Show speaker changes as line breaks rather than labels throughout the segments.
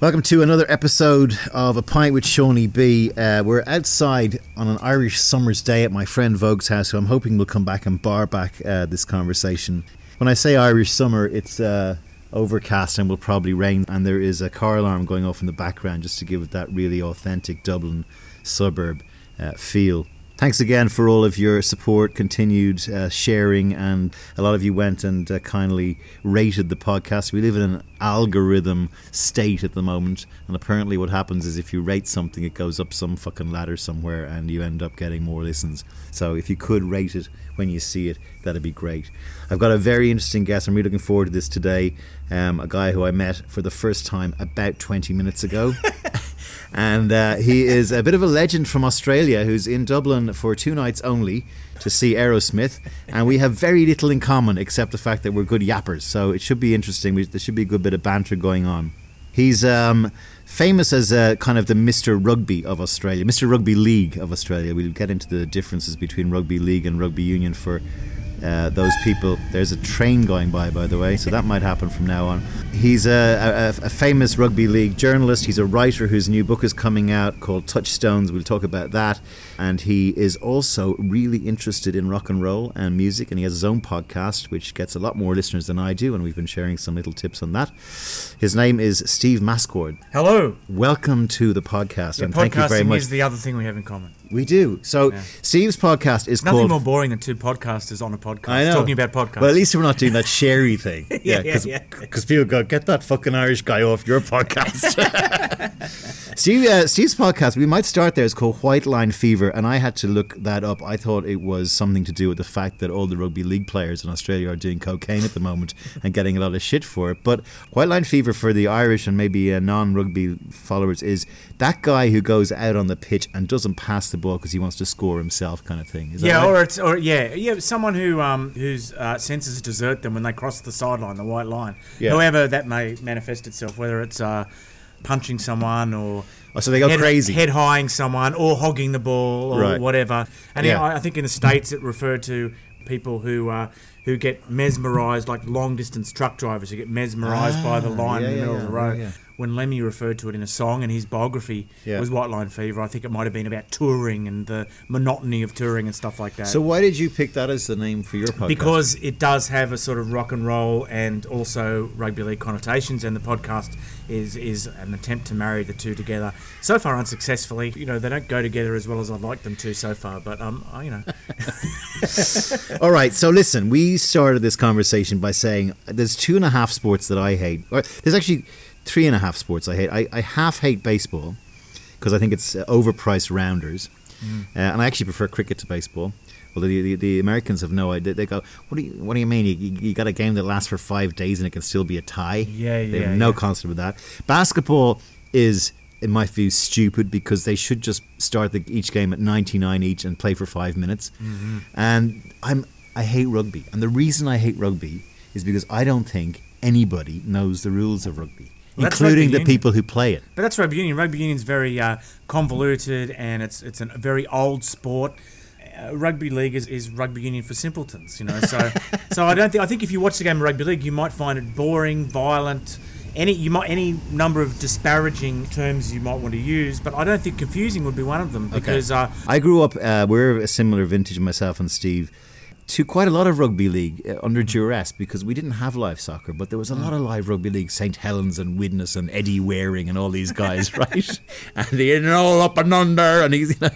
Welcome to another episode of A Pint with Seaniebee. Uh, we're outside on an Irish summer's day at my friend Vogue's house, who I'm hoping will come back and bar back uh, this conversation. When I say Irish summer, it's uh, overcast and will probably rain, and there is a car alarm going off in the background just to give it that really authentic Dublin suburb uh, feel. Thanks again for all of your support, continued uh, sharing, and a lot of you went and uh, kindly rated the podcast. We live in an algorithm state at the moment, and apparently, what happens is if you rate something, it goes up some fucking ladder somewhere, and you end up getting more listens. So, if you could rate it when you see it, that'd be great. I've got a very interesting guest. I'm really looking forward to this today. Um, a guy who I met for the first time about 20 minutes ago. and uh, he is a bit of a legend from Australia who's in Dublin for two nights only to see Aerosmith, and we have very little in common except the fact that we're good yappers. So it should be interesting. We, there should be a good bit of banter going on. He's um, famous as uh, kind of the Mr. Rugby of Australia, Mr. Rugby League of Australia. We'll get into the differences between rugby league and rugby union for uh, those people. There's a train going by, by the way, so that might happen from now on. He's a, a, a, famous rugby league journalist. He's a writer whose new book is coming out called Touchstones. We'll talk about that. And he is also really interested in rock and roll and music, and he has his own podcast, which gets a lot more listeners than I do, and we've been sharing some little tips on that. His name is Steve Mascord.
Hello.
Welcome to the podcast,
yeah,
and thank you very much.
is the other thing we have in common.
We do. So yeah. Steve's podcast is
Nothing
called.
more boring than two podcasters on a podcast
I know.
talking about podcasts.
Well, at least we're not doing that sherry thing.
yeah, because yeah,
yeah, yeah. people go, get that fucking Irish guy off your podcast. Steve, uh, Steve's podcast, we might start there. It's called White Line Fever, and I had to look that up. I thought it was something to do with the fact that all the rugby league players in Australia are doing cocaine at the moment and getting a lot of shit for it. But White Line Fever for the Irish and maybe uh, non-rugby followers is that guy who goes out on the pitch and doesn't pass the ball because he wants to score himself, kind of thing.
yeah,
right?
or it's or yeah, yeah, someone who um whose uh, senses desert them when they cross the sideline, the white line. Yeah. However, that may manifest itself, whether it's uh, punching someone or
oh, so they go
head,
crazy,
head highing someone or hogging the ball or
right.
whatever. And yeah. I think in the states it referred to people who uh, who get mesmerised, like long distance truck drivers who get mesmerised ah, by the ah, line
yeah,
in the middle
yeah,
of the road when Lemmy referred to it in a song and his biography yeah. was White Line Fever, I think it might have been about touring and the monotony of touring and stuff like that.
So why did you pick that as the name for your podcast?
Because it does have a sort of rock and roll and also rugby league connotations, and the podcast is is an attempt to marry the two together. So far, unsuccessfully. You know, they don't go together as well as I'd like them to so far, but um, you know.
All right, so listen, we started this conversation by saying there's two and a half sports that I hate. Or there's actually three and a half sports I hate. I, I half hate baseball because I think it's uh, overpriced rounders, mm. uh, and I actually prefer cricket to baseball. Well, the, the, the, Americans have no idea. They go, "What do you What do you mean? You, you, got a game that lasts for five days and it can still be a tie?"
Yeah,
yeah. They
have
no
yeah.
concept with that. Basketball is, in my view, stupid because they should just start the, each game at ninety nine each and play for five minutes.
Mm-hmm.
And I'm I hate rugby, and the reason I hate rugby is because I don't think anybody knows the rules of rugby well, including the people who play it.
But that's rugby union. Rugby union is very uh, convoluted and it's it's a very old sport. Uh, rugby league is, is rugby union for simpletons, you know. So, so I don't think I think if you watch the game of rugby league, you might find it boring, violent, any you might any number of disparaging terms you might want to use, but I don't think confusing would be one of them because
okay.
uh,
I grew up. Uh, we're a similar vintage, myself and Steve to quite a lot of rugby league uh, under duress because we didn't have live soccer, but there was a lot of live rugby league. St Helens and Widnes and Eddie Waring and all these guys, right? and they are all up and under, and he's you know,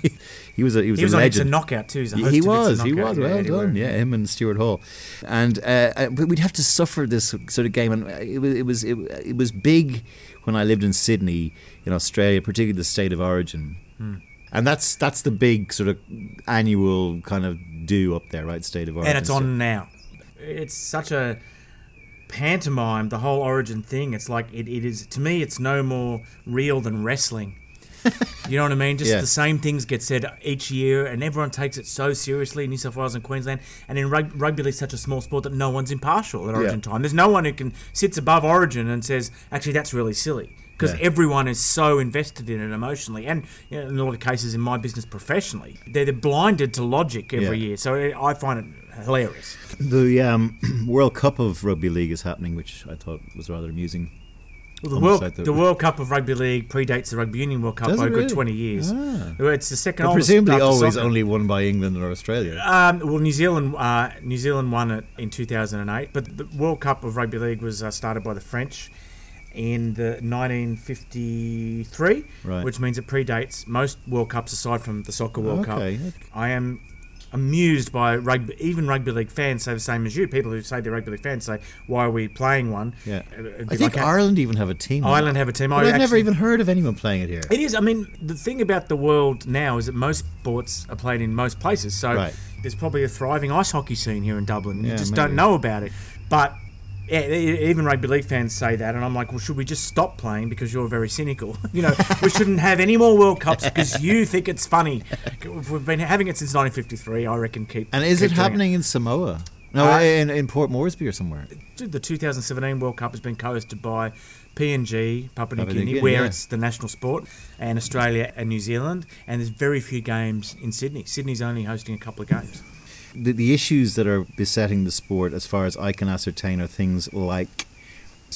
he, was a he was,
he was
a legend.
knockout too.
he, he was, he was well done. Yeah, him and Stuart Hall, and uh, uh, but we'd have to suffer this sort of game, and it was it was it, it was big when I lived in Sydney, in Australia, particularly the state of origin.
Hmm
and that's that's the big sort of annual kind of do up there, right? State of Origin,
and it's on now. It's such a pantomime, the whole Origin thing. It's like it, it is to me. It's no more real than wrestling. you know what I mean? Just yeah. the same things get said each year, and everyone takes it so seriously. In New South Wales and Queensland, and in rug- rugby league, such a small sport that no one's impartial at Origin yeah. time. There's no one who can sits above Origin and says, "Actually, that's really silly." Because yeah. everyone is so invested in it emotionally, and you know, in a lot of cases in my business professionally, they're, they're blinded to logic every yeah. year. So I find it hilarious.
The um, World Cup of Rugby League is happening, which I thought was rather amusing.
Well, the World, the, the, World Cup of Rugby League predates the Rugby Union World Cup by a good 20 years. Ah. It's the second
well, Presumably always only won by England or Australia.
Um, well, New Zealand uh, New Zealand won it in 2008, but the World Cup of Rugby League was uh, started by the French in the 1953, right. which means it predates most World Cups aside from the Soccer World okay. Cup. I am amused by rugby. Even rugby league fans say the same as you. People who say they're rugby league fans say, "Why are we playing one?"
Yeah, uh, I think like Ireland even have a team.
Ireland have a team.
I have never even heard of anyone playing it here.
It is. I mean, the thing about the world now is that most sports are played in most places. So right. there's probably a thriving ice hockey scene here in Dublin. You yeah, just maybe. don't know about it. But yeah, even rugby league fans say that, and I'm like, well, should we just stop playing because you're very cynical? You know, we shouldn't have any more World Cups because you think it's funny. We've been having it since 1953. I reckon keep.
And is
keep
it happening
it.
in Samoa? No, uh, in, in Port Moresby or somewhere.
The 2017 World Cup has been co hosted by PNG, Papua New Guinea, where yeah. it's the national sport, and Australia and New Zealand. And there's very few games in Sydney. Sydney's only hosting a couple of games
the, the issues that are besetting the sport, as far as I can ascertain, are things like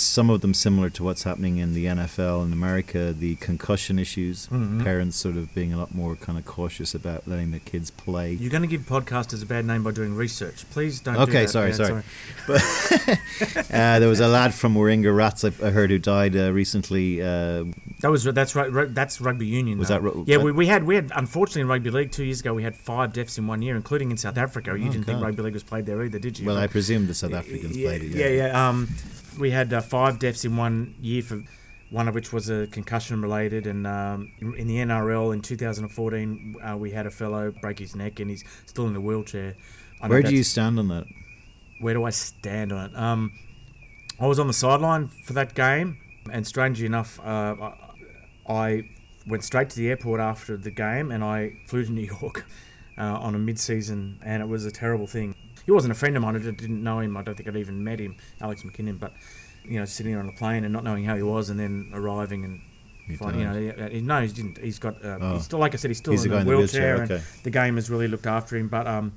some of them similar to what's happening in the NFL in America, the concussion issues, mm-hmm. parents sort of being a lot more kind of cautious about letting their kids play.
You're going to give podcasters a bad name by doing research. Please don't.
Okay,
do
sorry, yeah, sorry. sorry. But uh, there was a lad from Warringah Rats I, I heard who died uh, recently. Uh,
that was that's right. That's rugby union.
Was though. that?
yeah, we, we had we had unfortunately in rugby league two years ago we had five deaths in one year, including in South Africa. You oh, didn't God. think rugby league was played there either, did you?
Well, I presume the South Africans
yeah,
played it.
Yeah, yeah. yeah um, we had uh, five deaths in one year for one of which was a concussion related. And um, in the NRL in 2014, uh, we had a fellow break his neck and he's still in a wheelchair.
Where do you stand on that?
Where do I stand on it? Um, I was on the sideline for that game, and strangely enough, uh, I went straight to the airport after the game and I flew to New York uh, on a mid season, and it was a terrible thing he wasn't a friend of mine. I didn't know him. I don't think I'd even met him, Alex McKinnon. But you know, sitting on a plane and not knowing how he was, and then arriving and Fine, you know, he, no, he didn't. He's got. Uh, oh. He's still, like I said, he's still he's in a wheelchair, wheelchair okay. and the game has really looked after him. But um,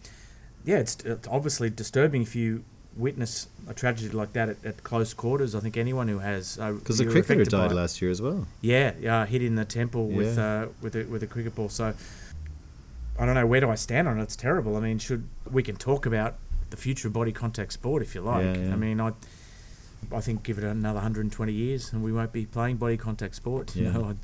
yeah, it's, it's, obviously disturbing if you witness a tragedy like that at, at close quarters. I think anyone who has
because uh, the cricketer died last year as well.
Yeah, yeah, hit in the temple yeah. with uh, with a, with a cricket ball. So I don't know where do I stand on it. It's terrible. I mean, should we can talk about the future of body contact sport if you like. Yeah, yeah. I mean, I I think give it another 120 years and we won't be playing body contact sport. You yeah. know,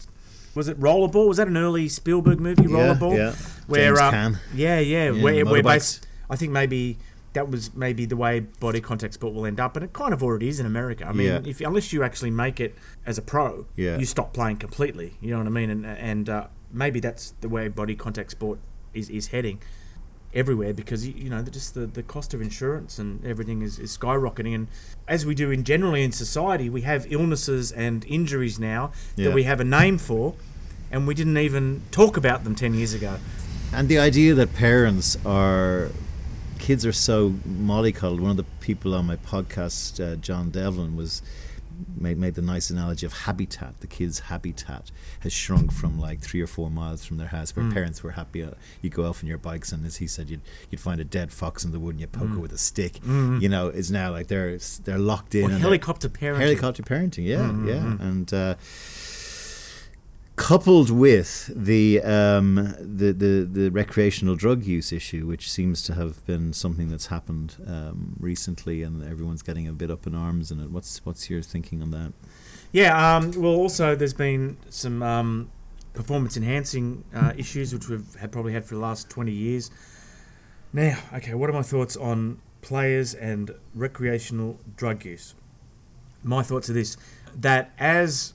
was it Rollerball? Was that an early Spielberg movie, Rollerball?
Yeah,
where
James um,
yeah, yeah, yeah, where, where base, I think maybe that was maybe the way body contact sport will end up, and it kind of already is in America. I mean, yeah. if unless you actually make it as a pro,
yeah.
you stop playing completely. You know what I mean? And and uh, maybe that's the way body contact sport is, is heading everywhere because you know just the, the cost of insurance and everything is, is skyrocketing. And as we do in generally in society we have illnesses and injuries now yeah. that we have a name for and we didn't even talk about them 10 years ago.
And the idea that parents are kids are so mollycoddled. One of the people on my podcast uh, john devlin was made, made the nice analogy of habitat. The kids' habitat has shrunk from like three or four miles from their house, where mm. parents were happy. Uh, you go off on your bikes, and as he said, you'd you'd find a dead fox in the wood, and you poke mm. it with a stick.
Mm.
You know, it's now like they're they're locked in.
Well, helicopter parenting.
Helicopter parenting, yeah, mm-hmm. yeah, and. Uh, coupled with the, um, the, the the recreational drug use issue, which seems to have been something that's happened um, recently, and everyone's getting a bit up in arms it. What's what's your thinking on that?
Yeah, um, well, also there's been some um, performance enhancing uh, issues which we've had probably had for the last twenty years. Now, okay, what are my thoughts on players and recreational drug use? My thoughts are this: that as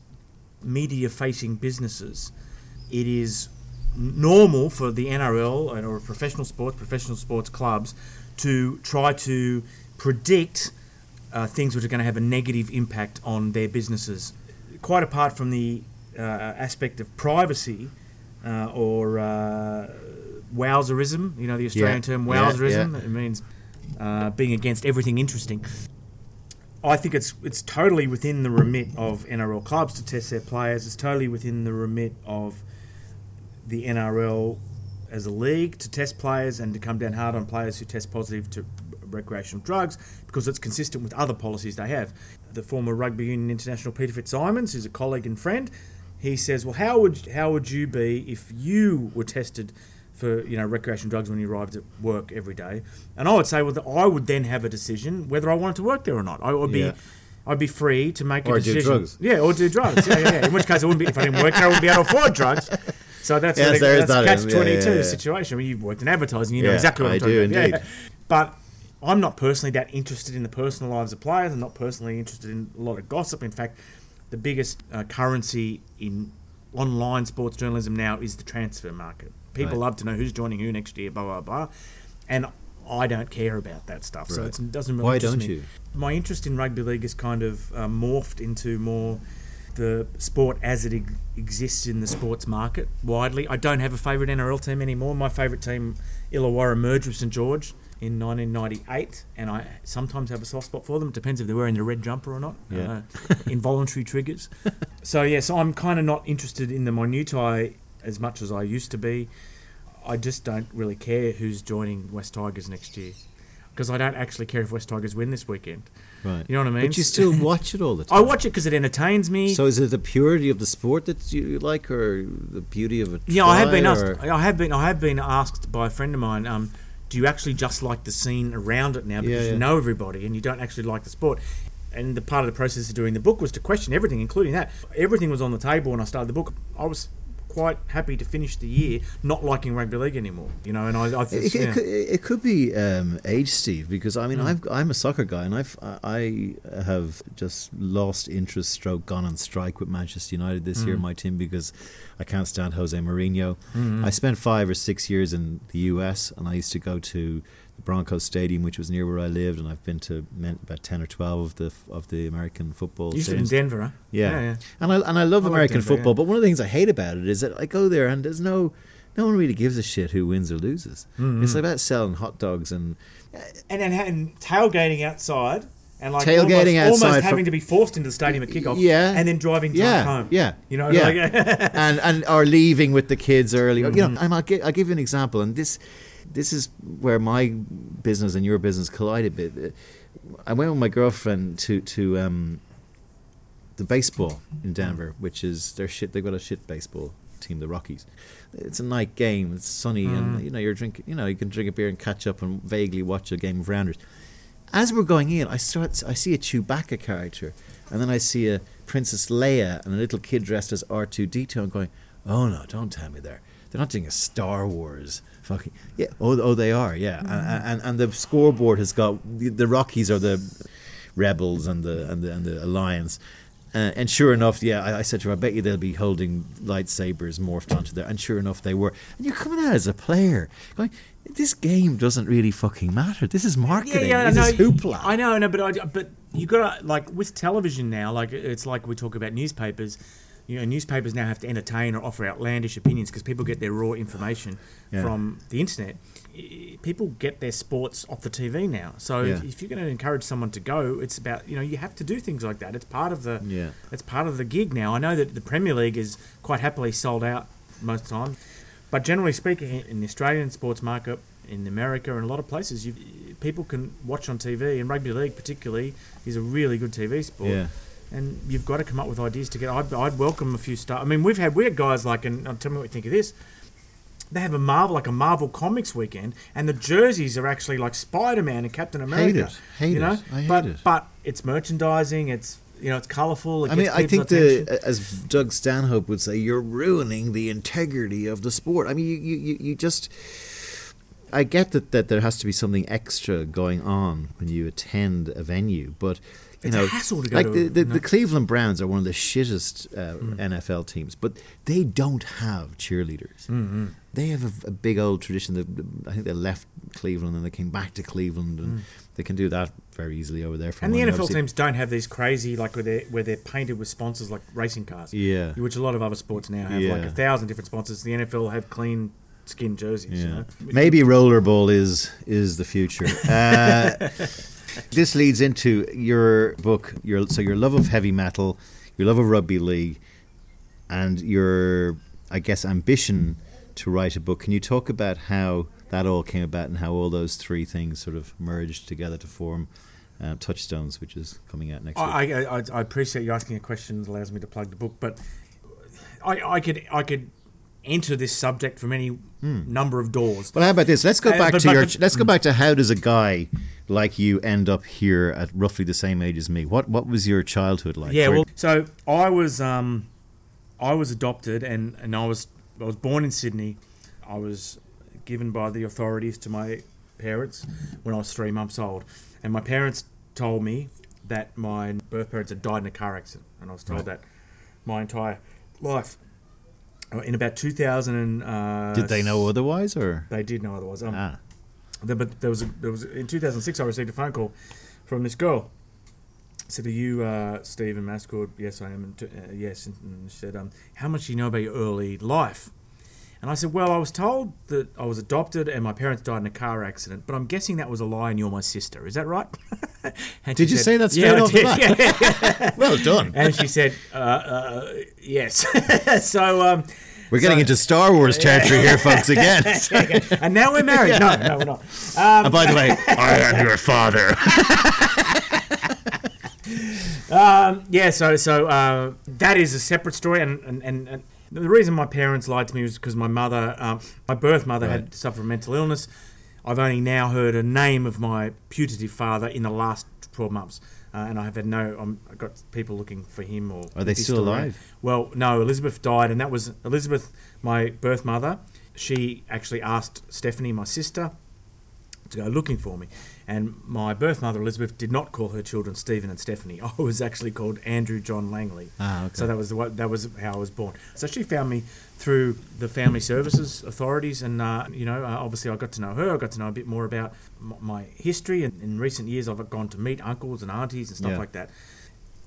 media facing businesses, it is normal for the NRL or professional sports, professional sports clubs to try to predict uh, things which are going to have a negative impact on their businesses. Quite apart from the uh, aspect of privacy uh, or uh, wowserism, you know, the Australian yeah. term wowserism, yeah, yeah. it means uh, being against everything interesting. I think it's it's totally within the remit of NRL clubs to test their players. It's totally within the remit of the NRL as a league to test players and to come down hard on players who test positive to recreational drugs because it's consistent with other policies they have. The former rugby union international Peter Fitzsimons, who's a colleague and friend, he says, "Well, how would how would you be if you were tested for you know recreational drugs when you arrived at work every day?" And I would say, "Well, that I would then have a decision whether I wanted to work there or not. I would
Yeah.
be." I'd be free to make
Or
a
do
decision.
drugs.
Yeah, or do drugs. Yeah, yeah, yeah. In which case, I wouldn't be. If I didn't work there, I wouldn't be able to afford drugs. So that's
Yes,
that's
that,
catch twenty two
yeah, yeah.
situation. I mean, you've worked in advertising, you know exactly what
I
I'm talking
do
about. Yeah,
indeed.
yeah. But I'm not personally that interested in the personal lives of players. I'm not personally interested in a lot of gossip. In fact, the biggest uh, currency in online sports journalism now is the transfer market. People
Right.
love to know who's joining who next year, blah blah blah, and I don't care about that stuff. So
Right.
it's- it doesn't really
Why don't
me.
you?
My interest in rugby league is kind of uh, morphed into more the sport as it ex- exists in the sports market widely. I don't have a favourite NRL team anymore. My favourite team, Illawarra, merged with St George in 1998, and I sometimes have a soft spot for them. It depends if they're wearing the red jumper or not.
Yeah.
Uh, involuntary triggers. So yes, I'm kind of not interested in the minutiae as much as I used to be. I just don't really care who's joining West Tigers next year because I don't actually care if West Tigers win this weekend.
Right.
You know what I mean?
But you still watch it all the time.
I watch it because it entertains me.
So is it the purity of the sport that you like, or the beauty of it?
yeah, I have been asked. I have been. I have been asked by a friend of mine. Um, do you actually just like the scene around it now because
Yeah, yeah.
you know everybody and you don't actually like the sport? And the part of the process of doing the book was to question everything, including that. Everything was on the table when I started the book. I was quite happy to finish the year not liking rugby league anymore. You know, and I, I
It, it,
yeah.
could, it could be um, age, Steve, because I mean,
Hmm.
I've, I'm a soccer guy, and I've I have just lost interest, stroke, gone on strike with Manchester United this
Hmm.
year, my team, because I can't stand Jose Mourinho. I spent five or six years in the US, and I used to go to Broncos Stadium, which was near where I lived, and I've been to about ten or twelve of the of the American football.
you in. Denver, huh?
Yeah. yeah. And I and I love
I like
American
Denver,
football,
yeah.
but one of the things I hate about it is that I go there and there's no no one really gives a shit who wins or loses.
Mm-hmm.
It's about selling hot dogs and
and then and tailgating outside and like
Tailgating
almost, almost having to be forced into the stadium at kickoff,
Yeah.
and then driving
yeah,
home.
yeah,
you know,
yeah.
like,
and and or leaving with the kids early. You
Mm-hmm.
know, and I'll give, I'll give you an example, and this this is where my business and your business collide a bit. I went with my girlfriend to to um, the baseball in Denver, which is their shit. They've got a shit baseball team, the Rockies. It's a night game. It's sunny,
Mm.
and you know you're drinking. You know you can drink a beer and catch up and vaguely watch a game of rounders. As we're going in, I start. I see a Chewbacca character, and then I see a Princess Leia and a little kid dressed as R two D two. I'm going, oh no, don't tell me they're they're not doing a Star Wars fucking yeah. Oh, oh, they are yeah. And, and and the scoreboard has got the, the Rockies are the rebels and the and the and the alliance. Uh, and sure enough, yeah, I, I said to her, I bet you they'll be holding lightsabers morphed onto there. And sure enough, they were. And you're coming out as a player, going, this game doesn't really fucking matter. This is marketing. this
I
is hoopla.
I know, I know, but I, but you got to like with television now. Like it's like we talk about newspapers. You know, newspapers now have to entertain or offer outlandish opinions because people get their raw information
Yeah.
from the internet. People get their sports off the TV now. So
Yeah.
if you're going to encourage someone to go, it's about you know you have to do things like that. It's part of the
Yeah.
it's part of the gig now. I know that the Premier League is quite happily sold out most times, but generally speaking, in the Australian sports market, in America, and a lot of places, you people can watch on TV, and rugby league particularly is a really good TV sport.
Yeah.
And you've got to come up with ideas to get. I'd, I'd welcome a few stars. I mean, we've had we had guys like, and uh, tell me what you think of this. They have a Marvel like a Marvel Comics weekend, and the jerseys are actually like Spider Man and Captain America.
Hate it. Hate
you know,
it. I hate
but
it.
but it's merchandising. It's you know it's colourful. It
I mean, I think
attention.
the as Doug Stanhope would say, you're ruining the integrity of the sport. I mean, you you, you, you just. I get that, that there has to be something extra going on when you attend a venue, but you
It's a
know,
hassle to go
like
to,
the, the,
know?
the Cleveland Browns are one of the shittest uh,
Mm.
NFL teams, but they don't have cheerleaders.
Mm-hmm.
They have a, a big old tradition. That I think they left Cleveland and they came back to Cleveland, and they can do that very easily over there. From
Mm. And the NFL
obviously.
teams don't have these crazy like where they where they're painted with sponsors like racing cars.
Yeah.
Which a lot of other sports now have like a thousand different sponsors. The NFL have clean skin jerseys. You know?
Maybe rollerball is is the future. Uh, this leads into your book. Your so your love of heavy metal, your love of rugby league, and your I guess ambition to write a book. Can you talk about how that all came about and how all those three things sort of merged together to form uh, Touchstones, which is coming out next week.
I, I, I appreciate you asking a question that allows me to plug the book, but I, I could I could enter this subject from any number of doors.
Well, how about this? Let's go
Uh,
back
but-
to
but-
your.
but-
let's go back to how does a guy like you end up here at roughly the same age as me? What What was your childhood like?
Yeah,
Where-
well, so I was um, I was adopted, and, and I was I was born in Sydney. I was given by the authorities to my parents when I was three months old, and my parents told me that my birth parents had died in a car accident, and I was told
Right.
that my entire life. In about 2000, and, uh,
did they know otherwise, or
They did know otherwise. Um,
ah,
the- but there was a, there was in 2006 I received a phone call from this girl. Said, "Are you uh, Stephen Mascord?" Yes, I am. And t- uh, yes, and, and she said, um, "How much do you know about your early life?" And I said, "Well, I was told that I was adopted and my parents died in a car accident, but I'm guessing that was a lie, and you're my sister. Is that right?" And
Did
she
you say that straight
yeah, I
off the bat?
Yeah.
well done.
and she said, uh, uh, "Yes." so. Um,
We're getting
so-
into Star Wars territory here, folks. Again.
and now we're married. No, no, we're not. Um,
and by the way, I am your father.
Um, yeah, so so uh, that is a separate story, and, and, and, and the reason my parents lied to me was because my mother, um, my birth mother, had suffered mental illness. I've only now heard a name of my putative father in the last twelve months, uh, and I have had no. I'm, I've got people looking for him. Or
Are they still
around.
alive?
Well, no. Elizabeth died, and that was Elizabeth, my birth mother. She actually asked Stephanie, my sister, to go looking for me. And my birth mother, Elizabeth, did not call her children Stephen and Stephanie. I was actually called Andrew John Langley.
Ah, okay.
So that was the, that was how I was born. So she found me through the family services authorities, and uh, you know, uh, obviously I got to know her. I got to know a bit more about m- my history. And in recent years, I've gone to meet uncles and aunties and stuff
Yeah.
like that.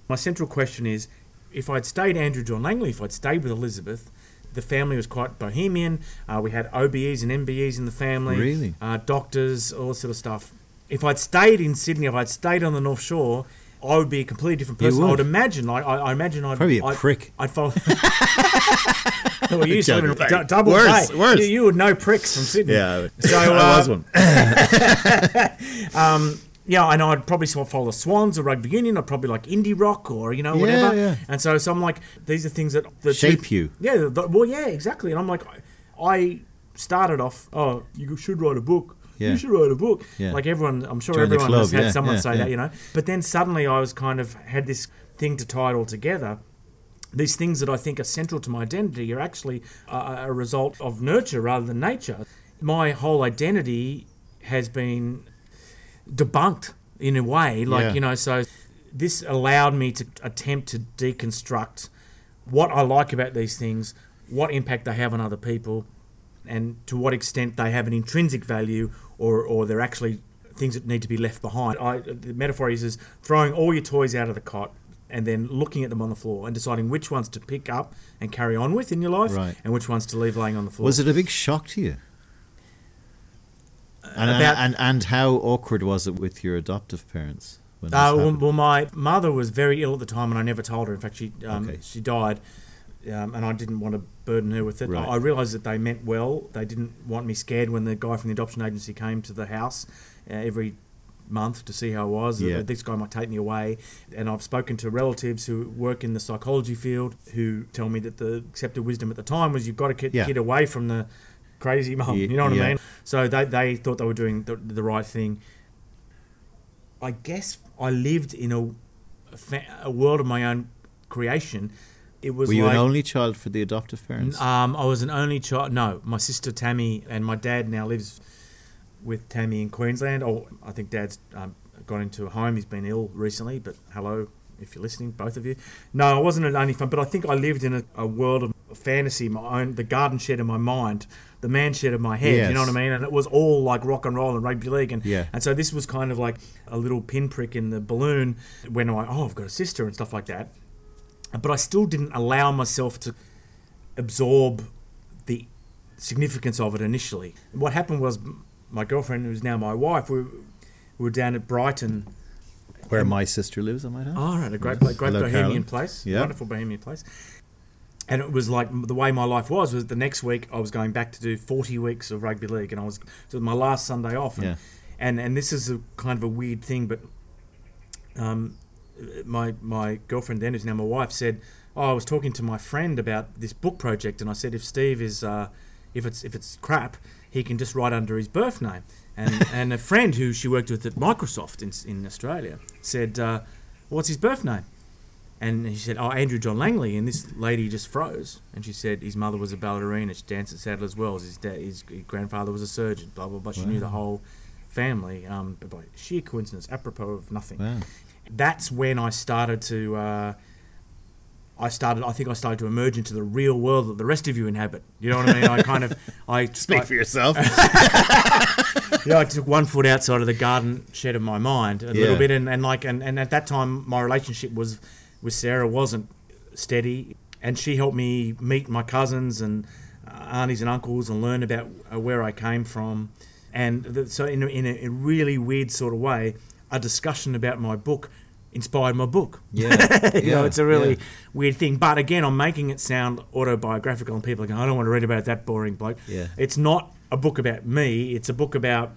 My central question is, if I'd stayed Andrew John Langley, if I'd stayed with Elizabeth. The family was quite bohemian. Uh, we had OBEs and MBEs in the family
Really?
uh, doctors, all this sort of stuff. If I'd stayed in Sydney, if I'd stayed on the North Shore, I would be a completely different
You
person. I
would.
would imagine, like, I, I imagine I'd
Probably a
I'd,
prick.
I'd follow. well, you used to live in a double
Worse,
bay.
worse.
You, you would know pricks from Sydney.
Yeah,
So,
I
uh,
was one.
Yeah, and I'd probably follow the Swans or rugby union. I'd probably like indie rock or you know whatever.
yeah. yeah.
And so, so I'm like, these are things that the
Shape
truth-
you.
Yeah, the, the- well, yeah, exactly. And I'm like, I started off, oh, you should write a book.
Yeah.
You should write a book.
Yeah.
Like everyone, I'm sure
Join
everyone
club,
has had
yeah,
someone say that, you know. But then suddenly I was kind of had this thing to tie it all together. These things that I think are central to my identity are actually a, a result of nurture rather than nature. My whole identity has been debunked in a way like you know so this allowed me to attempt to deconstruct what i like about these things what impact they have on other people and to what extent they have an intrinsic value or or they're actually things that need to be left behind I, the metaphor is, is throwing all your toys out of the cot and then looking at them on the floor and deciding which ones to pick up and carry on with in your life
Right.
and which ones to leave laying on the floor
Was it a big shock to you? And,
about-
and and how awkward was it with your adoptive parents?
Uh, well, well, my mother was very ill at the time, and I never told her. In fact, she um,
Okay.
she died, um, and I didn't want to burden her with it.
Right.
I, realised that they meant well. They didn't want me scared when the guy from the adoption agency came to the house uh, every month to see how I was.
Yeah.
This guy might take me away, and I've spoken to relatives who work in the psychology field who tell me that the accepted wisdom at the time was you've got to get
Yeah.
kid away from the crazy mum. You know what
yeah.
I mean? So they, they thought they were doing the, the right thing. I guess I lived in a, a world of my own creation. It was
Were you
like
an only child for the adoptive parents?
um, I was an only child. No, my sister Tammy and my dad now lives with Tammy in Queensland. Oh, I think Dad's um, got into a home. He's been ill recently, but hello if you're listening, both of you. No, I wasn't an only fan, but I think I lived in a, a world of fantasy, my own, the garden shed of my mind, the man shed of my head. You know what I mean? And it was all like rock and roll and rugby league, and
Yeah.
and so this was kind of like a little pinprick in the balloon when I oh I've got a sister and stuff like that. But I still didn't allow myself to absorb the significance of it initially. What happened was my girlfriend, who's now my wife, we, we were down at Brighton.
Where my sister lives, I might have.
Oh, right, a great,
Yes.
great
Hello,
bohemian
Carolyn.
place,
Yeah.
wonderful bohemian place. and it was like the way my life was was the next week I was going back to do 40 weeks of rugby league and I was so my last Sunday off and,
Yeah.
and and this is a kind of a weird thing but um my my girlfriend then who's now my wife said oh I was talking to my friend about this book project and I said if Steve is uh if it's if it's crap he can just write under his birth name and and a friend who she worked with at Microsoft in in Australia said uh, what's his birth name and he said, "Oh, Andrew John Langley." And this lady just froze, and she said his mother was a ballerina. She danced at Sadler's Wells. His dad, his grandfather was a surgeon. Blah blah blah. She knew the whole family um, by sheer coincidence, apropos of nothing.
Wow.
That's when I started to. Uh, I started. I think I started to emerge into the real world that the rest of you inhabit. You know what I mean? I kind of. I
Speak
I,
for yourself.
yeah, I took one foot outside of the garden shed of my mind a
Yeah.
little bit, and, and like, and, and at that time, my relationship was with Sarah wasn't steady, and she helped me meet my cousins and uh, aunties and uncles and learn about uh, where I came from, and so in a, in a really weird sort of way, a discussion about my book inspired my book.
Yeah,
you know, it's a really
yeah.
weird thing. But again, I'm making it sound autobiographical, and people are going, I don't want to read about that boring bloke.
Yeah.
It's not a book about me, it's a book about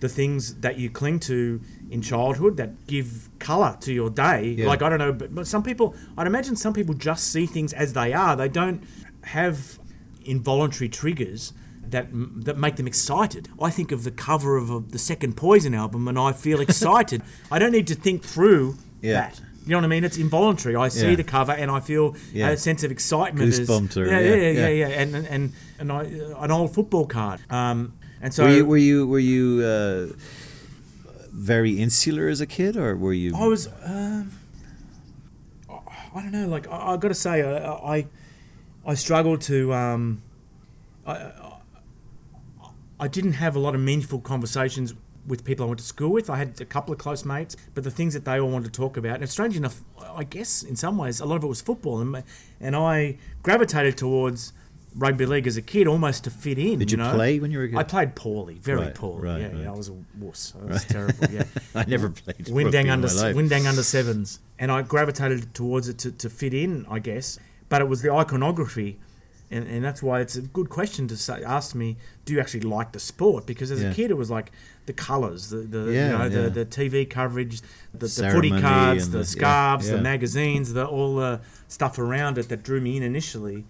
the things that you cling to in childhood that give colour to your day.
Yeah.
Like, I don't know, but, but some people, I'd imagine some people just see things as they are. They don't have involuntary triggers. That, that make them excited. I think of the cover of uh, the second Poison album and I feel excited. I don't need to think through
Yeah.
that. You know what I mean? It's involuntary. I see
Yeah.
the cover and I feel
Yeah.
a sense of excitement. as-
or-
yeah,
yeah,
yeah, yeah, And and and, I, an old football card. Um, and so
were you were you were you uh, very insular as a kid, or were you?
I was. Um, I I don't know. Like I, I got to say, I, I I struggled to. Um, I, I didn't have a lot of meaningful conversations with people I went to school with. I had a couple of close mates, but the things that they all wanted to talk about, and strange enough, I guess in some ways, a lot of it was football, and and I gravitated towards rugby league as a kid almost to fit in.
Did you
know?
play when you were a kid?
I played poorly, very
Right,
poorly.
right,
yeah,
right.
yeah, I was a wuss. I was terrible. Yeah.
I never played.
Windang
in
under. Windang under sevens, and I gravitated towards it to, to fit in, I guess. But it was the iconography, and, and that's why it's a good question to say. Ask me, do you actually like the sport? Because as
Yeah.
a kid, it was like the colours, the, the
Yeah,
you know
yeah.
the, the TV coverage, the, the footy cards, the,
the-
scarves, the magazines, the all the stuff around it that drew me in initially.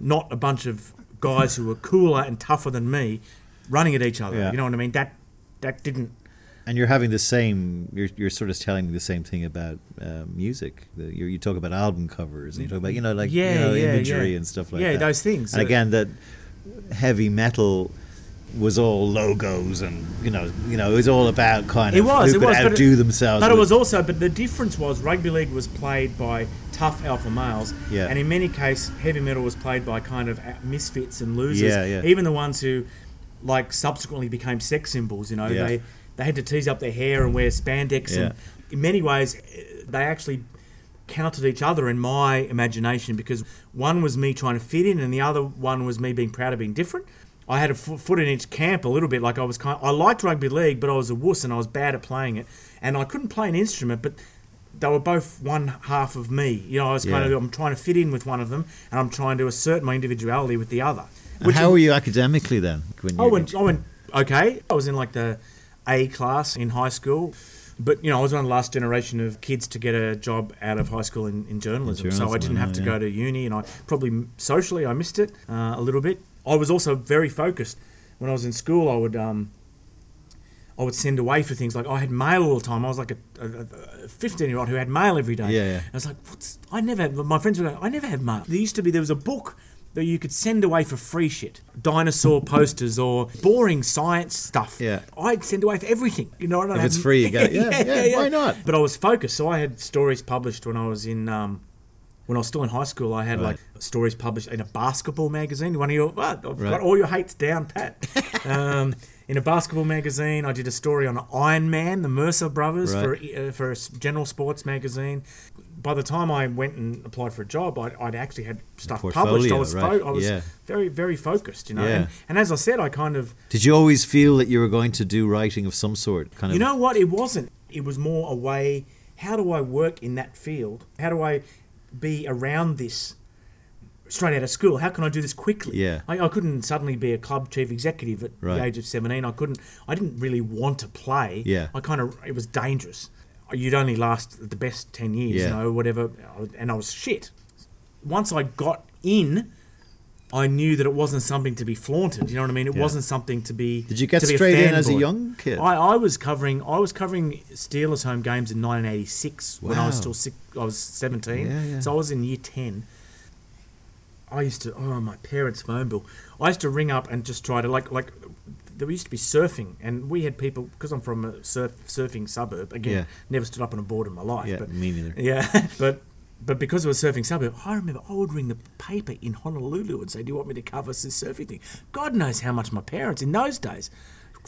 Not a bunch of guys who were cooler and tougher than me running at each other. You know what I mean? That that didn't
And you're having the same. You're, you're sort of telling me the same thing about um, music. The, you, you talk about album covers, and you talk about you know like
Yeah,
you know,
yeah,
imagery
yeah.
and stuff like
Yeah,
that.
Yeah, those things.
And
Uh,
again, that heavy metal was all logos, and you know, you know, it was all about kind
It
of
was,
who
it
could
was, but it-
themselves.
But it was also, but the difference was rugby league was played by tough alpha males,
Yeah.
and in many cases, heavy metal was played by kind of misfits and losers.
Yeah, yeah.
Even the ones who, like, subsequently became sex symbols. You know,
Yeah.
they they had to tease up their hair and wear spandex,
Yeah.
and in many ways, eh, they actually countered each other in my imagination because one was me trying to fit in, and the other one was me being proud of being different. I had a foot in each camp a little bit. Like I was kind, I liked rugby league, but I was a wuss and I was bad at playing it, and I couldn't play an instrument. But they were both one half of me. You know, I was kind
Yeah.
of I'm trying to fit in with one of them, and I'm trying to assert my individuality with the other.
How were you academically then? When
I went, I went okay. I was in like the A class in high school. But, you know, I was one of the last generation of kids to get a job out of high school in, in journalism. so I didn't have to
yeah.
go to uni, and I probably socially I missed it uh, a little bit. I was also very focused. When I was in school, I would um, I would send away for things like I had mail all the time. I was like a 15 year old who had mail every day.
Yeah, yeah.
I was like, What's, I never. Had, my friends were going, I never had mail. There used to be there was a book that you could send away for free shit, dinosaur posters or boring science stuff.
Yeah.
I'd send away for everything. You know, I don't
If
have-
it's free, you go, it. Yeah, yeah, why not?
But I was focused, so I had stories published when I was in. Um, when I was still in high school, I had
Right.
like stories published in a basketball magazine. One of your, what? I've
Right.
got all your hates down pat. um, in a basketball magazine, I did a story on Iron Man, the Mercer brothers,
Right.
for uh, for a general sports magazine. By the time I went and applied for a job, I'd, I'd actually had stuff published. I was,
right.
I was
Yeah.
very, very focused, you know.
Yeah.
And, and as I said, I kind of
Did you always feel that you were going to do writing of some sort? Kind of.
You know what? It wasn't. It was more a way. How do I work in that field? How do I be around this straight out of school. How can I do this quickly?
Yeah.
I, I couldn't suddenly be a club chief executive at
Right.
the age of 17. I couldn't, I didn't really want to play.
Yeah.
I kind of, it was dangerous. You'd only last the best 10 years,
Yeah.
you know, whatever. And I was shit. Once I got in, I knew that it wasn't something to be flaunted. You know what I mean? It
Yeah.
wasn't something to be.
Did you get
to be
straight in as a young kid?
I, I was covering. I was covering Steelers home games in 1986 when I was still six. I was 17,
Yeah, yeah.
so I was in year 10. I used to. Oh, my parents' phone bill. I used to ring up and just try to like like. There used to be surfing, and we had people because I'm from a surf, surfing suburb. Again,
Yeah.
never stood up on a board in my life.
Yeah,
but
me neither.
yeah, but but because it was a surfing suburb, I remember I would ring the paper in Honolulu and say, "Do you want me to cover this surfing thing?" God knows how much my parents in those days.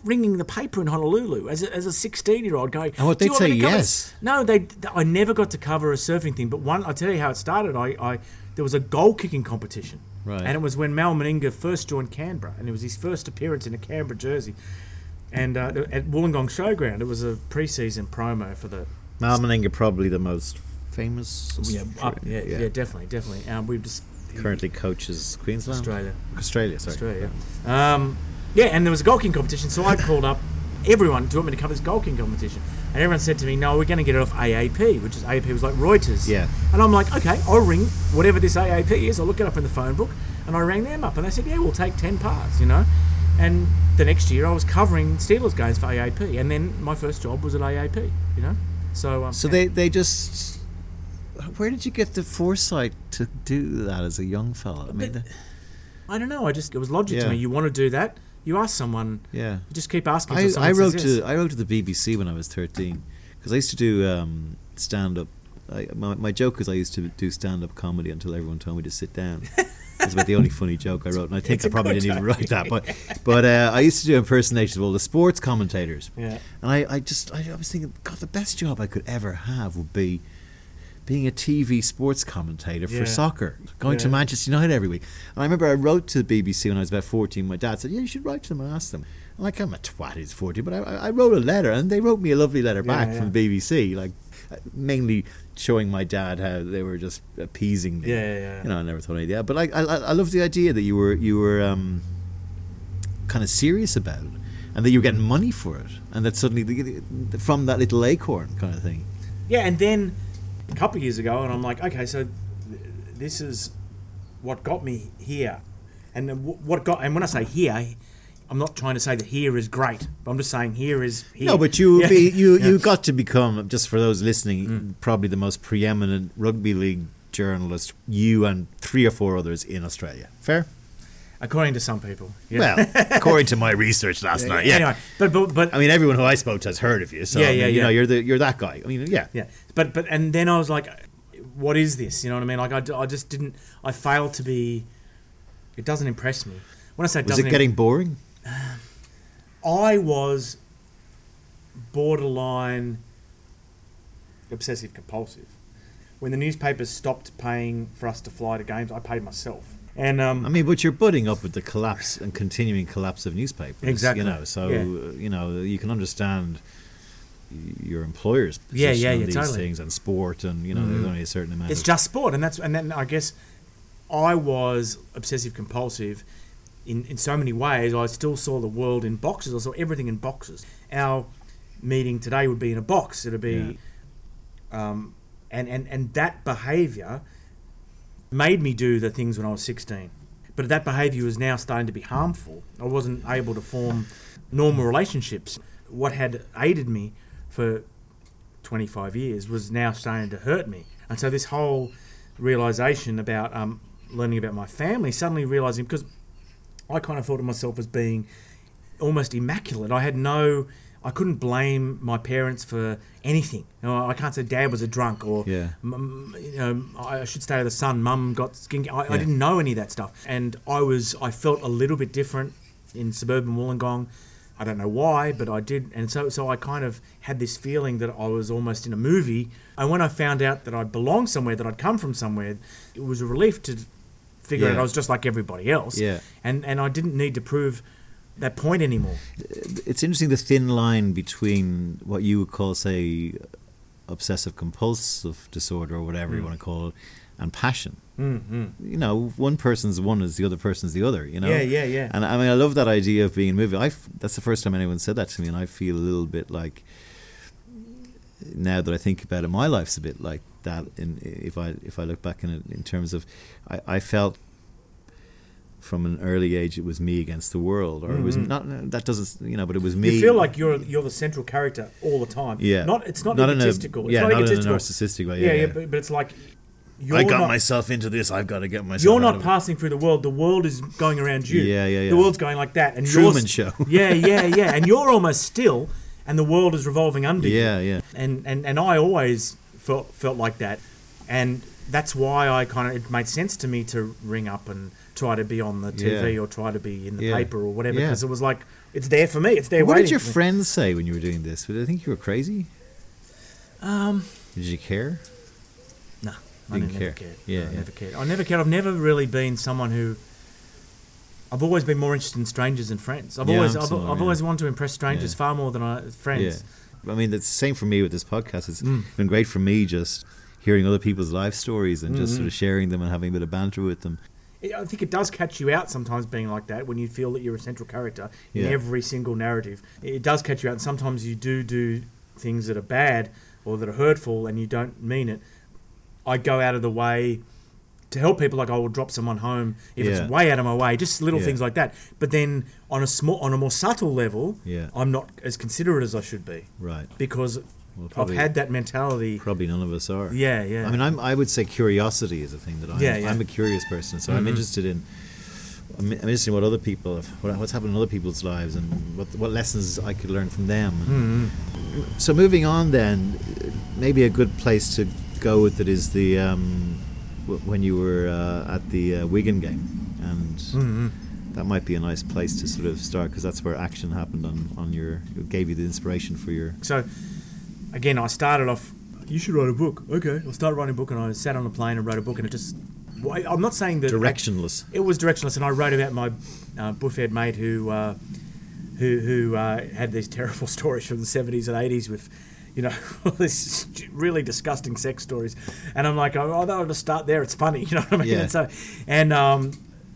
Ringing the paper in Honolulu as a, as a 16 year old going,
oh,
"Do
they'd say yes.
No, they. I never got to cover a surfing thing. But one, I tell you how it started. I, I there was a goal kicking competition,
Right.
and it was when Mal Meninga first joined Canberra, and it was his first appearance in a Canberra jersey, and uh, at Wollongong Showground, it was a pre-season promo for the
Mal Meninga probably the most famous.
yeah, up, yeah, yeah, definitely, definitely. Um, we've just
Currently coaches Queensland.
Australia,
Australia, sorry.
Australia. yeah. Um, yeah, and there was a goal kicking competition, so I called up everyone to want me to cover this goal kicking competition, and everyone said to me, "No, we're going to get it off AAP, which is AAP was like Reuters."
Yeah.
And I'm like, okay, I'll ring whatever this AAP is. I'll look it up in the phone book, and I rang them up, and they said, "Yeah, we'll take ten parts," you know. And the next year, I was covering Steelers games for AAP, and then my first job was at AAP, you know. So, um,
So they they just. Where did you get the foresight to do that as a young fella? I mean, the-
I don't know. I just it was logic
Yeah.
to me. You want to do that? You ask someone.
yeah.
You just keep asking.
I, I wrote to. I wrote to the BBC when I was thirteen because I used to do um, stand up. I, my, my joke is I used to do stand up comedy until everyone told me to sit down. It's about the only funny joke I wrote, and I think I probably didn't even write that. But but uh, I used to do impersonations of all the sports commentators,
Yeah.
and I, I just I, I was thinking, God, the best job I could ever have would be being a TV sports commentator for
Yeah.
soccer, going to Manchester United every week. And I remember I wrote to the BBC when I was about 14. My dad said, Yeah, you should write to them and ask them. I'm like, I'm a twat who's 14, but I, I wrote a letter and they wrote me a lovely letter
Yeah,
back
yeah.
from BBC, like uh, mainly showing my dad how they were just appeasing me.
Yeah, yeah, yeah.
You know, I never thought anything. But like, I, I, I love the idea that you were you were um, kind of serious about it and that you were getting money for it and that suddenly the, the, from that little acorn kind of thing.
Yeah, and then a couple of years ago, and I'm like, okay, so th- this is what got me here, and wh- what got, and when I say here, I'm not trying to say that here is great, but I'm just saying here is here.
No, but you
Yeah.
be, you
Yeah. Mm.
you got to become just for those listening, probably the most preeminent rugby league journalist. You and three or four others in Australia. Fair.
According to some people. Yeah.
Well, according to my research last night, yeah.
Anyway, but but but
I mean, everyone who I spoke to has heard of you. So
Yeah,
I mean,
yeah,
you know, you're the you're that guy. I mean, yeah.
yeah, but but and then I was like, what is this? You know what I mean? Like I, I just didn't. I failed to be. It doesn't impress me. When I say it
Was
doesn't
it getting boring?
I was borderline obsessive compulsive. When the newspapers stopped paying for us to fly to games, I paid myself. And um,
I mean, but you're butting up with the collapse and continuing collapse of newspapers.
Exactly.
You know, so
Yeah.
uh, you know you can understand your employer's
Yeah,
position
yeah,
on
yeah,
these
totally.
things and sport, and you know, there's
Mhm.
only a certain amount.
it's
of,
just sport, and that's and then I guess I was obsessive compulsive in in so many ways. I still saw the world in boxes. I saw everything in boxes. Our meeting today would be in a box. It'd be, um, and and and that behaviour made me do the things when I was sixteen. But that behaviour was now starting to be harmful. I wasn't able to form normal relationships. What had aided me for 25 years was now starting to hurt me. And so this whole realization about um, learning about my family, suddenly realizing because I kind of thought of myself as being almost immaculate. I had no, I couldn't blame my parents for anything. You know, I can't say dad was a drunk or,
Yeah.
m- you know, I should stay with the son. Mum got skin. I, I didn't know any of that stuff, and I was, I felt a little bit different in suburban Wollongong. I don't know why, but I did, and so so I kind of had this feeling that I was almost in a movie. And when I found out that I belonged somewhere, that I'd come from somewhere, it was a relief to figure out I was just like everybody else.
Yeah.
and and I didn't need to prove that point anymore.
it's interesting the thin line between what you would call, say, obsessive compulsive disorder or whatever you
Mm.
want to call it, and passion.
Mm-hmm.
You know, one person's one is the other person's the other. You know.
Yeah, yeah, yeah.
And I mean, I love that idea of being movie. I that's the first time anyone said that to me, and I feel a little bit like now that I think about it, my life's a bit like that. In if I if I look back in it in terms of, I, I felt from an early age it was me against the world, or it was
Mhm.
not. That doesn't you know, but it was me.
You feel like you're you're the central character all the time.
yeah,
Not it's not,
in a
egotistical. It's
yeah,
not,
not in a narcissistic way.
yeah,
Yeah,
yeah, but, but it's like you're
I got
not,
myself into this. I've got to get myself.
You're
out
not
it.
passing through the world. The world is going around you.
Yeah, yeah, yeah.
The world's going like that, and
Truman
you're,
Show.
Yeah, yeah, yeah. And you're almost still, and the world is revolving under you.
Yeah, yeah.
And and and I always felt felt like that, and that's why I kind of it made sense to me to ring up and try to be on the TV
Yeah.
or try to be in the
Yeah.
paper or whatever
Yeah.
because it was like it's there for me. It's there
What did your friends say when you were doing this? Did they think you were crazy?
Um,
Did you care?
no, I
Didn't
never
care.
cared.
Yeah,
No, I
yeah.
never cared. I never cared. I've never really been someone who. I've always been more interested in strangers than friends. I've
Yeah,
always, I've, I've
yeah.
always wanted to impress strangers
Yeah.
far more than I, friends.
Yeah. I mean, it's the same for me with this podcast. It's
Mm.
been great for me just hearing other people's life stories and just
Mhm.
sort of sharing them and having a bit of banter with them.
I think it does catch you out sometimes being like that when you feel that you're a central character in
Yeah.
every single narrative. It does catch you out, and sometimes you do do things that are bad or that are hurtful and you don't mean it. I go out of the way to help people, like I will drop someone home if
Yeah.
it's way out of my way, just little
Yeah.
things like that. But then on a small, on a more subtle level,
Yeah.
I'm not as considerate as I should be
Right.
because
Well, probably,
I've had that mentality.
probably none of us are.
Yeah, yeah.
I mean, I'm, I would say curiosity is a thing that I'm,
Yeah, yeah.
I'm a curious person, so I'm
Mhm.
interested in. I'm, I'm interested in what other people, have, what, what's happening in other people's lives, and what what lessons I could learn from them.
Mhm.
So moving on, then maybe a good place to go with it is the um, w- when you were uh, at the uh, Wigan game, and
Mhm.
that might be a nice place to sort of start because that's where action happened on on your. Gave you the inspiration for your.
So, again, I started off. You should write a book. Okay, I started writing a book, and I sat on a plane and wrote a book, and it just. I'm not saying that
Directionless.
It was directionless, and I wrote about my uh, buffhead mate who, uh, who, who uh, had these terrible stories from the 70s and 80s with, you know, all these really disgusting sex stories, and I'm like, oh, I'll just start there. It's funny, you know what I mean?
Yeah.
And so, and um,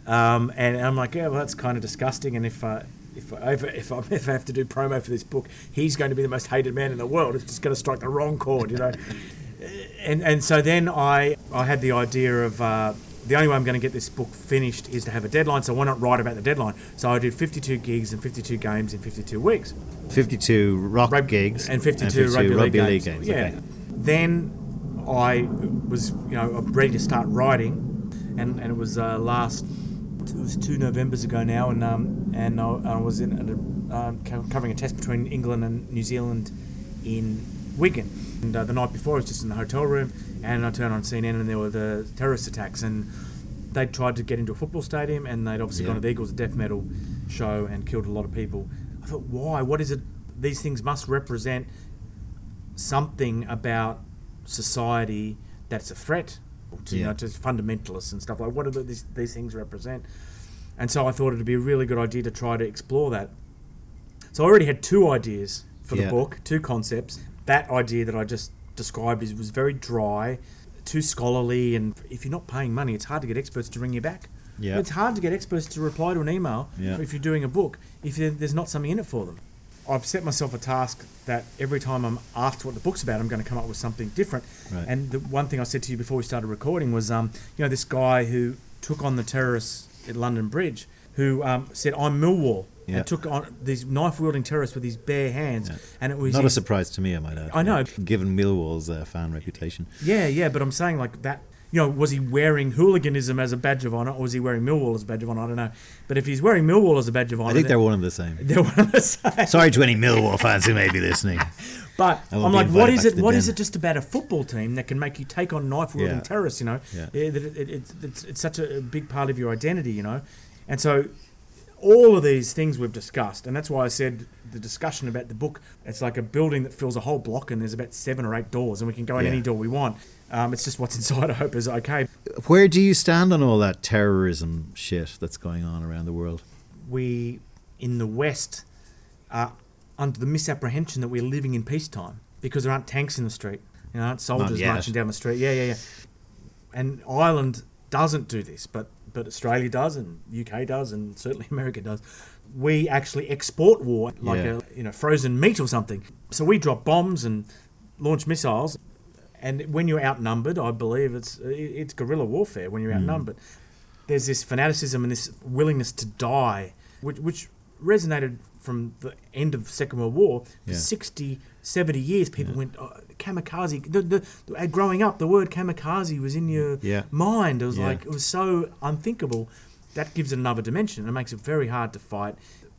um, and I'm like, yeah, well, that's kind of disgusting, and if. Uh, if I, if, if, I, if I have to do promo for this book, he's going to be the most hated man in the world. It's just going to strike the wrong chord, you know. and and so then I I had the idea of uh, the only way I'm going to get this book finished is to have a deadline. So why not write about the deadline? So I did 52 gigs and 52 games in 52 weeks.
52 rock
Rug-
gigs
and 52, rugby, league games.
games.
Yeah.
Okay.
Then I was you know ready to start writing, and, and it was uh, last it was two Novembers ago now, and um, and I, I was in a, um, co- covering a test between England and New Zealand in Wigan. And uh, the night before, I was just in the hotel room, and I turned on CNN, and there were the terrorist attacks, and they'd tried to get into a football stadium, and they'd obviously
Yeah.
gone to the Eagles death metal show and killed a lot of people. I thought, why? What is it? These things must represent something about society that's a threat to, you know, to fundamentalists and stuff like. What do these these things represent? And so I thought it'd be a really good idea to try to explore that. So I already had two ideas for the book, two concepts. That idea that I just described is was very dry, too scholarly, and if you're not paying money, it's hard to get experts to ring you back.
Yeah.
It's hard to get experts to reply to an email
Yeah.
if you're doing a book if there's not something in it for them. I've set myself a task that every time I'm asked what the book's about, I'm going to come up with something different.
Right.
And the one thing I said to you before we started recording was, um, you know, this guy who took on the terrorists at London Bridge, who um, said, "I'm Millwall,"
Yeah.
and took on these knife-wielding terrorists with his bare hands,
Yeah.
and it was
Not a surprise to me, I might add.
I know.
Given Millwall's uh, fan reputation.
Yeah, yeah, but I'm saying like that. You know, was he wearing hooliganism as a badge of honor, or was he wearing Millwall as a badge of honor? I don't know. But if he's wearing Millwall as a badge of honor,
I think they're one and the same.
they're one of the same.
Sorry to any Millwall fans who may be listening.
But I'm like, what is it? What is it just about a football team that can make you take on knife wielding
Yeah.
terrorists? You know,
Yeah.
that it, it, it, it's, it's such a big part of your identity. You know, and so all of these things we've discussed, and that's why I said the discussion about the book. It's like a building that fills a whole block, and there's about seven or eight doors, and we can go in
Yeah.
any door we want. Um, it's just what's inside. I hope is okay.
Where do you stand on all that terrorism shit that's going on around the world?
we in the West are under the misapprehension that we're living in peacetime because there aren't tanks in the street. You know, aren't soldiers marching down the street. Yeah, yeah, yeah. and Ireland doesn't do this, but but Australia does, and UK does, and certainly America does. We actually export war like
Yeah.
a you know frozen meat or something. So we drop bombs and launch missiles, and when you're outnumbered, I believe it's it's guerrilla warfare. When you're
Hmm.
outnumbered, there's this fanaticism and this willingness to die, which which resonated from the end of Second World War. For
Yeah.
60, 70 years, people went oh, kamikaze. The, the, the, growing up, the word kamikaze was in your
Yeah.
mind. It was
Yeah.
like it was so unthinkable. That gives it another dimension. It makes it very hard to fight.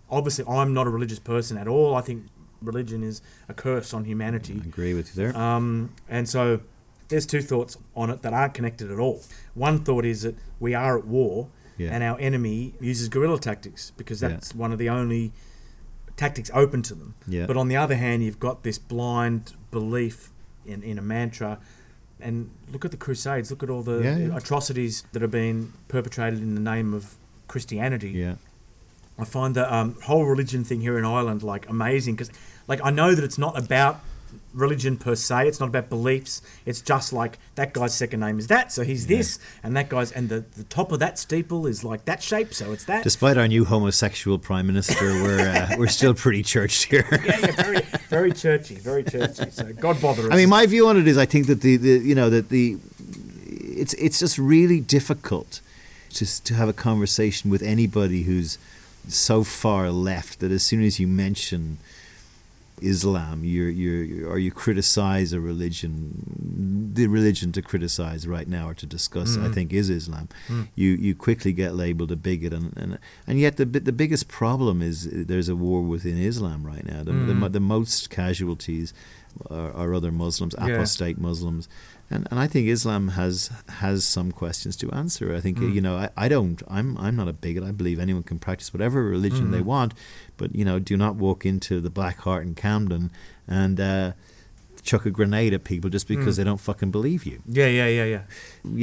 Obviously, I'm not a religious person at all. I think religion is a curse on humanity.
I agree with you there.
Um, and so there's two thoughts on it that aren't connected at all. One thought is that we are at war
Yeah.
and our enemy uses guerrilla tactics because
Yeah.
that's one of the only tactics open to them.
Yeah.
But on the other hand, you've got this blind belief in, in a mantra. And look at the Crusades, look at all the
Yeah, yeah.
atrocities that are being perpetrated in the name of Christianity.
yeah.
I find the um, whole religion thing here in Ireland like amazing because, like, I know that it's not about religion per se. It's not about beliefs. It's just like that guy's second name is that, so he's this, and that guy's and the, the top of that steeple is like that shape, so it's that.
Despite our new homosexual prime minister, we're uh, we're still pretty churched here.
yeah, yeah, very, very churchy, very churchy. So God bother us.
I mean, my view on it is, I think that the, the you know that the it's it's just really difficult just to have a conversation with anybody who's so far left that as soon as you mention Islam, you're, you're, you're or you criticize a religion, the religion to criticize right now or to discuss, I mm. think, is Islam. Mm. You you quickly get labeled a bigot, and and, and yet the the biggest problem is there's a war within Islam right now. The the, mo- the most casualties are, are other Muslims,
Yeah.
apostate Muslims. And, and I think Islam has has some questions to answer. I think
Mm.
you know I, I don't I'm I'm not a bigot. I believe anyone can practice whatever religion
Mm.
they want, but you know do not walk into the Black Heart in Camden and uh, chuck a grenade at people just because
Mm.
they don't fucking believe you.
yeah, yeah, yeah, yeah.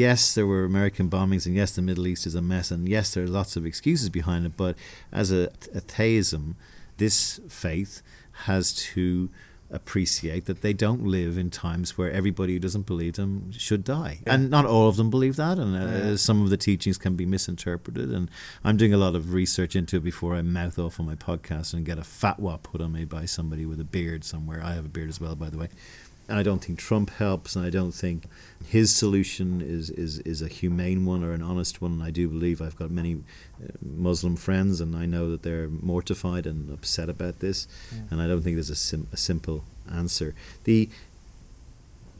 Yes, there were American bombings, and yes, the Middle East is a mess, and yes, there are lots of excuses behind it. But as a, a theism, this faith has to appreciate that they don't live in times where everybody who doesn't believe them should die,
Yeah.
and not all of them believe that, and uh,
Yeah.
some of the teachings can be misinterpreted. And I'm doing a lot of research into it before I mouth off on my podcast and get a fatwa put on me by somebody with a beard somewhere. I have a beard as well, by the way. And I don't think Trump helps, and I don't think his solution is, is, is a humane one or an honest one. And I do believe I've got many uh, Muslim friends, and I know that they're mortified and upset about this. And I don't think there's a, sim- a simple answer. The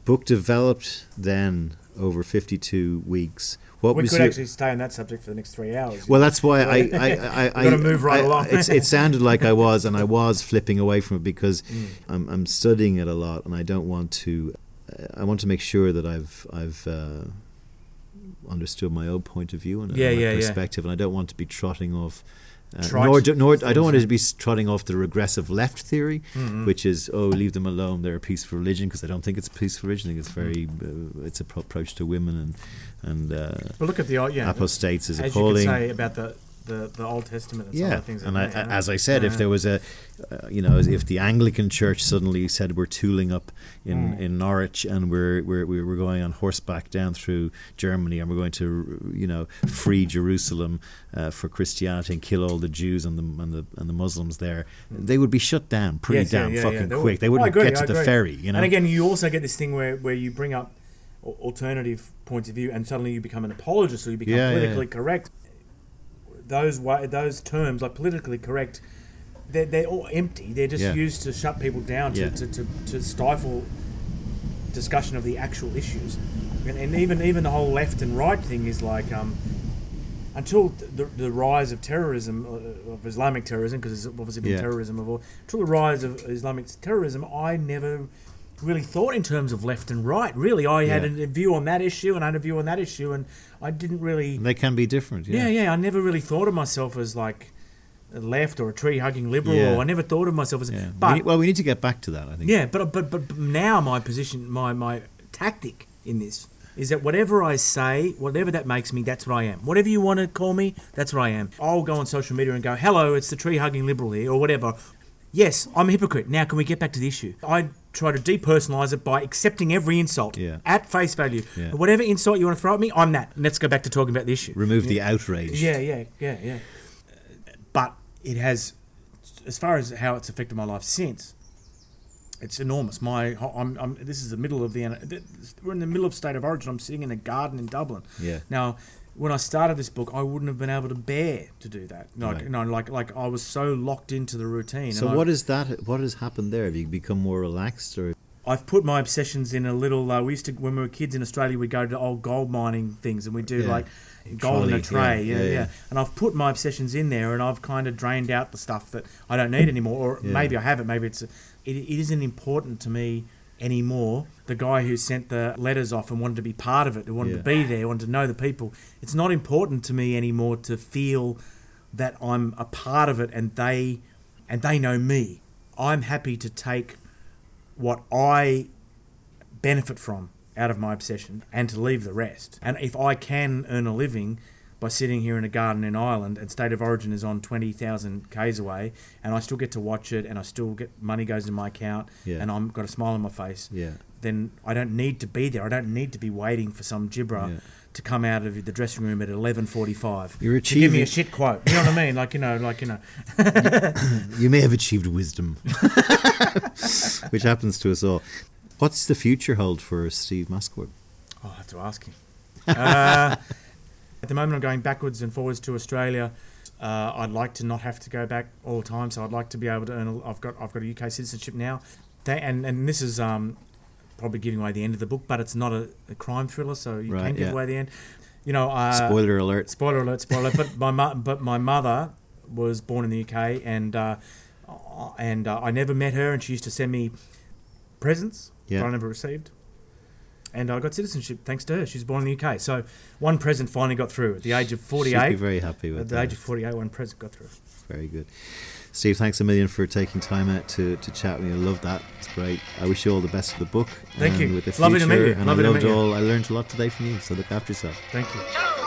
book developed then over 52 weeks. What
we could
your-
actually stay on that subject for the next three hours.
well, that's why I I I, I,
gotta move right
I-
along.
it sounded like I was, and I was flipping away from it because
Mm.
I'm I'm studying it a lot, and I don't want to. I want to make sure that I've I've uh, understood my own point of view and
Yeah,
my
yeah, yeah.
perspective, and I don't want to be trotting off. Uh, nor, do, nor I don't want to be trotting off the regressive left theory,
Mhm.
which is oh leave them alone. They're a peaceful religion because I don't think it's a peaceful religion. I think it's very
Mm-hmm.
uh, it's a pro- approach to women and and uh,
but look at the yeah,
apostates is
as you
appalling.
could say about the, the, the Old Testament and some
Yeah,
other things.
and
that
I,
they-
as I said, if there was a, uh, you know, if the Anglican Church suddenly said we're tooling up in,
Mm.
in Norwich and we're, we're we're going on horseback down through Germany and we're going to, you know, free Jerusalem uh, for Christianity and kill all the Jews and the and the and the Muslims there, they would be shut down pretty
Yes,
damn
yeah,
fucking
yeah.
Quick.
would-
They wouldn't
agree,
get to the ferry, you know.
And again, you also get this thing where, where you bring up alternative points of view, and suddenly you become an apologist, or you become
Yeah, yeah,
politically
yeah.
correct. Those wa- those terms, like politically correct, they're, they're all empty. They're just
Yeah.
used to shut people down, to,
Yeah.
to, to, to stifle discussion of the actual issues. And, and even even the whole left and right thing is like um, until the, the rise of terrorism, uh, of Islamic terrorism, because there's obviously been
Yeah.
terrorism of all, until the rise of Islamic terrorism, I never really thought in terms of left and right. Really, I had a view on that issue and I had a view on that issue, and I didn't really.
And they can be different.
Yeah,
Yeah,
yeah, I never really thought of myself as like a left or a tree hugging liberal,
Yeah.
or I never thought of myself as.
Yeah. We
But
need- well, we need to get back to that. I think.
yeah, but, but but now my position, my my tactic in this is that whatever I say, whatever that makes me, that's what I am. Whatever you want to call me, that's what I am. I'll go on social media and go, "Hello, it's the tree hugging liberal here," or whatever. Yes, I'm a hypocrite. Now, can we get back to the issue? I try to depersonalize it by accepting every insult
Yeah.
at face value.
Yeah.
Whatever insult you want to throw at me, I'm that. And let's go back to talking about the issue.
Remove the outrage.
Yeah, yeah, yeah, yeah. But it has, as far as how it's affected my life since, it's enormous. My, I'm, I'm, this is the middle of the, we're in the middle of state of origin. I'm sitting in a garden in Dublin.
Yeah.
Now, when I started this book, I wouldn't have been able to bear to do that. Like,
Right.
you know, like, like I was so locked into the routine.
So
and I-
what is that? What has happened there? Have you become more relaxed, or
I've put my obsessions in a little. Uh, we used to when we were kids in Australia, we'd go to old gold mining things, and we'd do
Yeah.
like gold in a tray.
yeah,
Yeah,
yeah,
yeah. And I've put my obsessions in there, and I've kind of drained out the stuff that I don't need anymore, or maybe I haven't. Maybe it's it, it isn't important to me anymore. The guy who sent the letters off and wanted to be part of it, who wanted
Yeah.
to be there, wanted to know the people. It's not important to me anymore to feel that I'm a part of it, and they and they know me. I'm happy to take what I benefit from out of my obsession and to leave the rest. And if I can earn a living by sitting here in a garden in Ireland and State of Origin is on 20,000 Ks away and I still get to watch it and I still get money goes in my account
Yeah.
and I'm got a smile on my face,
yeah,
then I don't need to be there. I don't need to be waiting for some gibber
Yeah.
to come out of the dressing room at 11:45
You're
to give me a shit quote. You know what I mean? Like you know, like you know.
you may have achieved wisdom, which happens to us all. What's the future hold for Steve Mascord?
I'll have to ask him. Uh, at the moment, I'm going backwards and forwards to Australia. Uh, I'd like to not have to go back all the time, so I'd like to be able to earn. A, I've got I've got a UK citizenship now, Th- and and this is um, probably giving away the end of the book, but it's not a, a crime thriller, so you
Right,
can give
yeah.
away the end. You know, uh,
Spoiler alert.
Spoiler alert! Spoiler. but my mu- but my mother was born in the UK, and uh, and uh, I never met her, and she used to send me presents
Yeah.
that I never received. And I got citizenship thanks to her. She was born in the UK, so one present finally got through at the age of
She'd be
forty-eight.
very happy with
At the
that.
age of forty-eight, one present got through.
Very good. Steve, thanks a million for taking time out to, to chat with me. I love that. It's great. I wish you all the best with the book.
Thank
and
you.
With the
lovely to
future,
meet you.
And
Lovely
I
to
loved all. I learned a lot today from you. So look after yourself.
Thank you.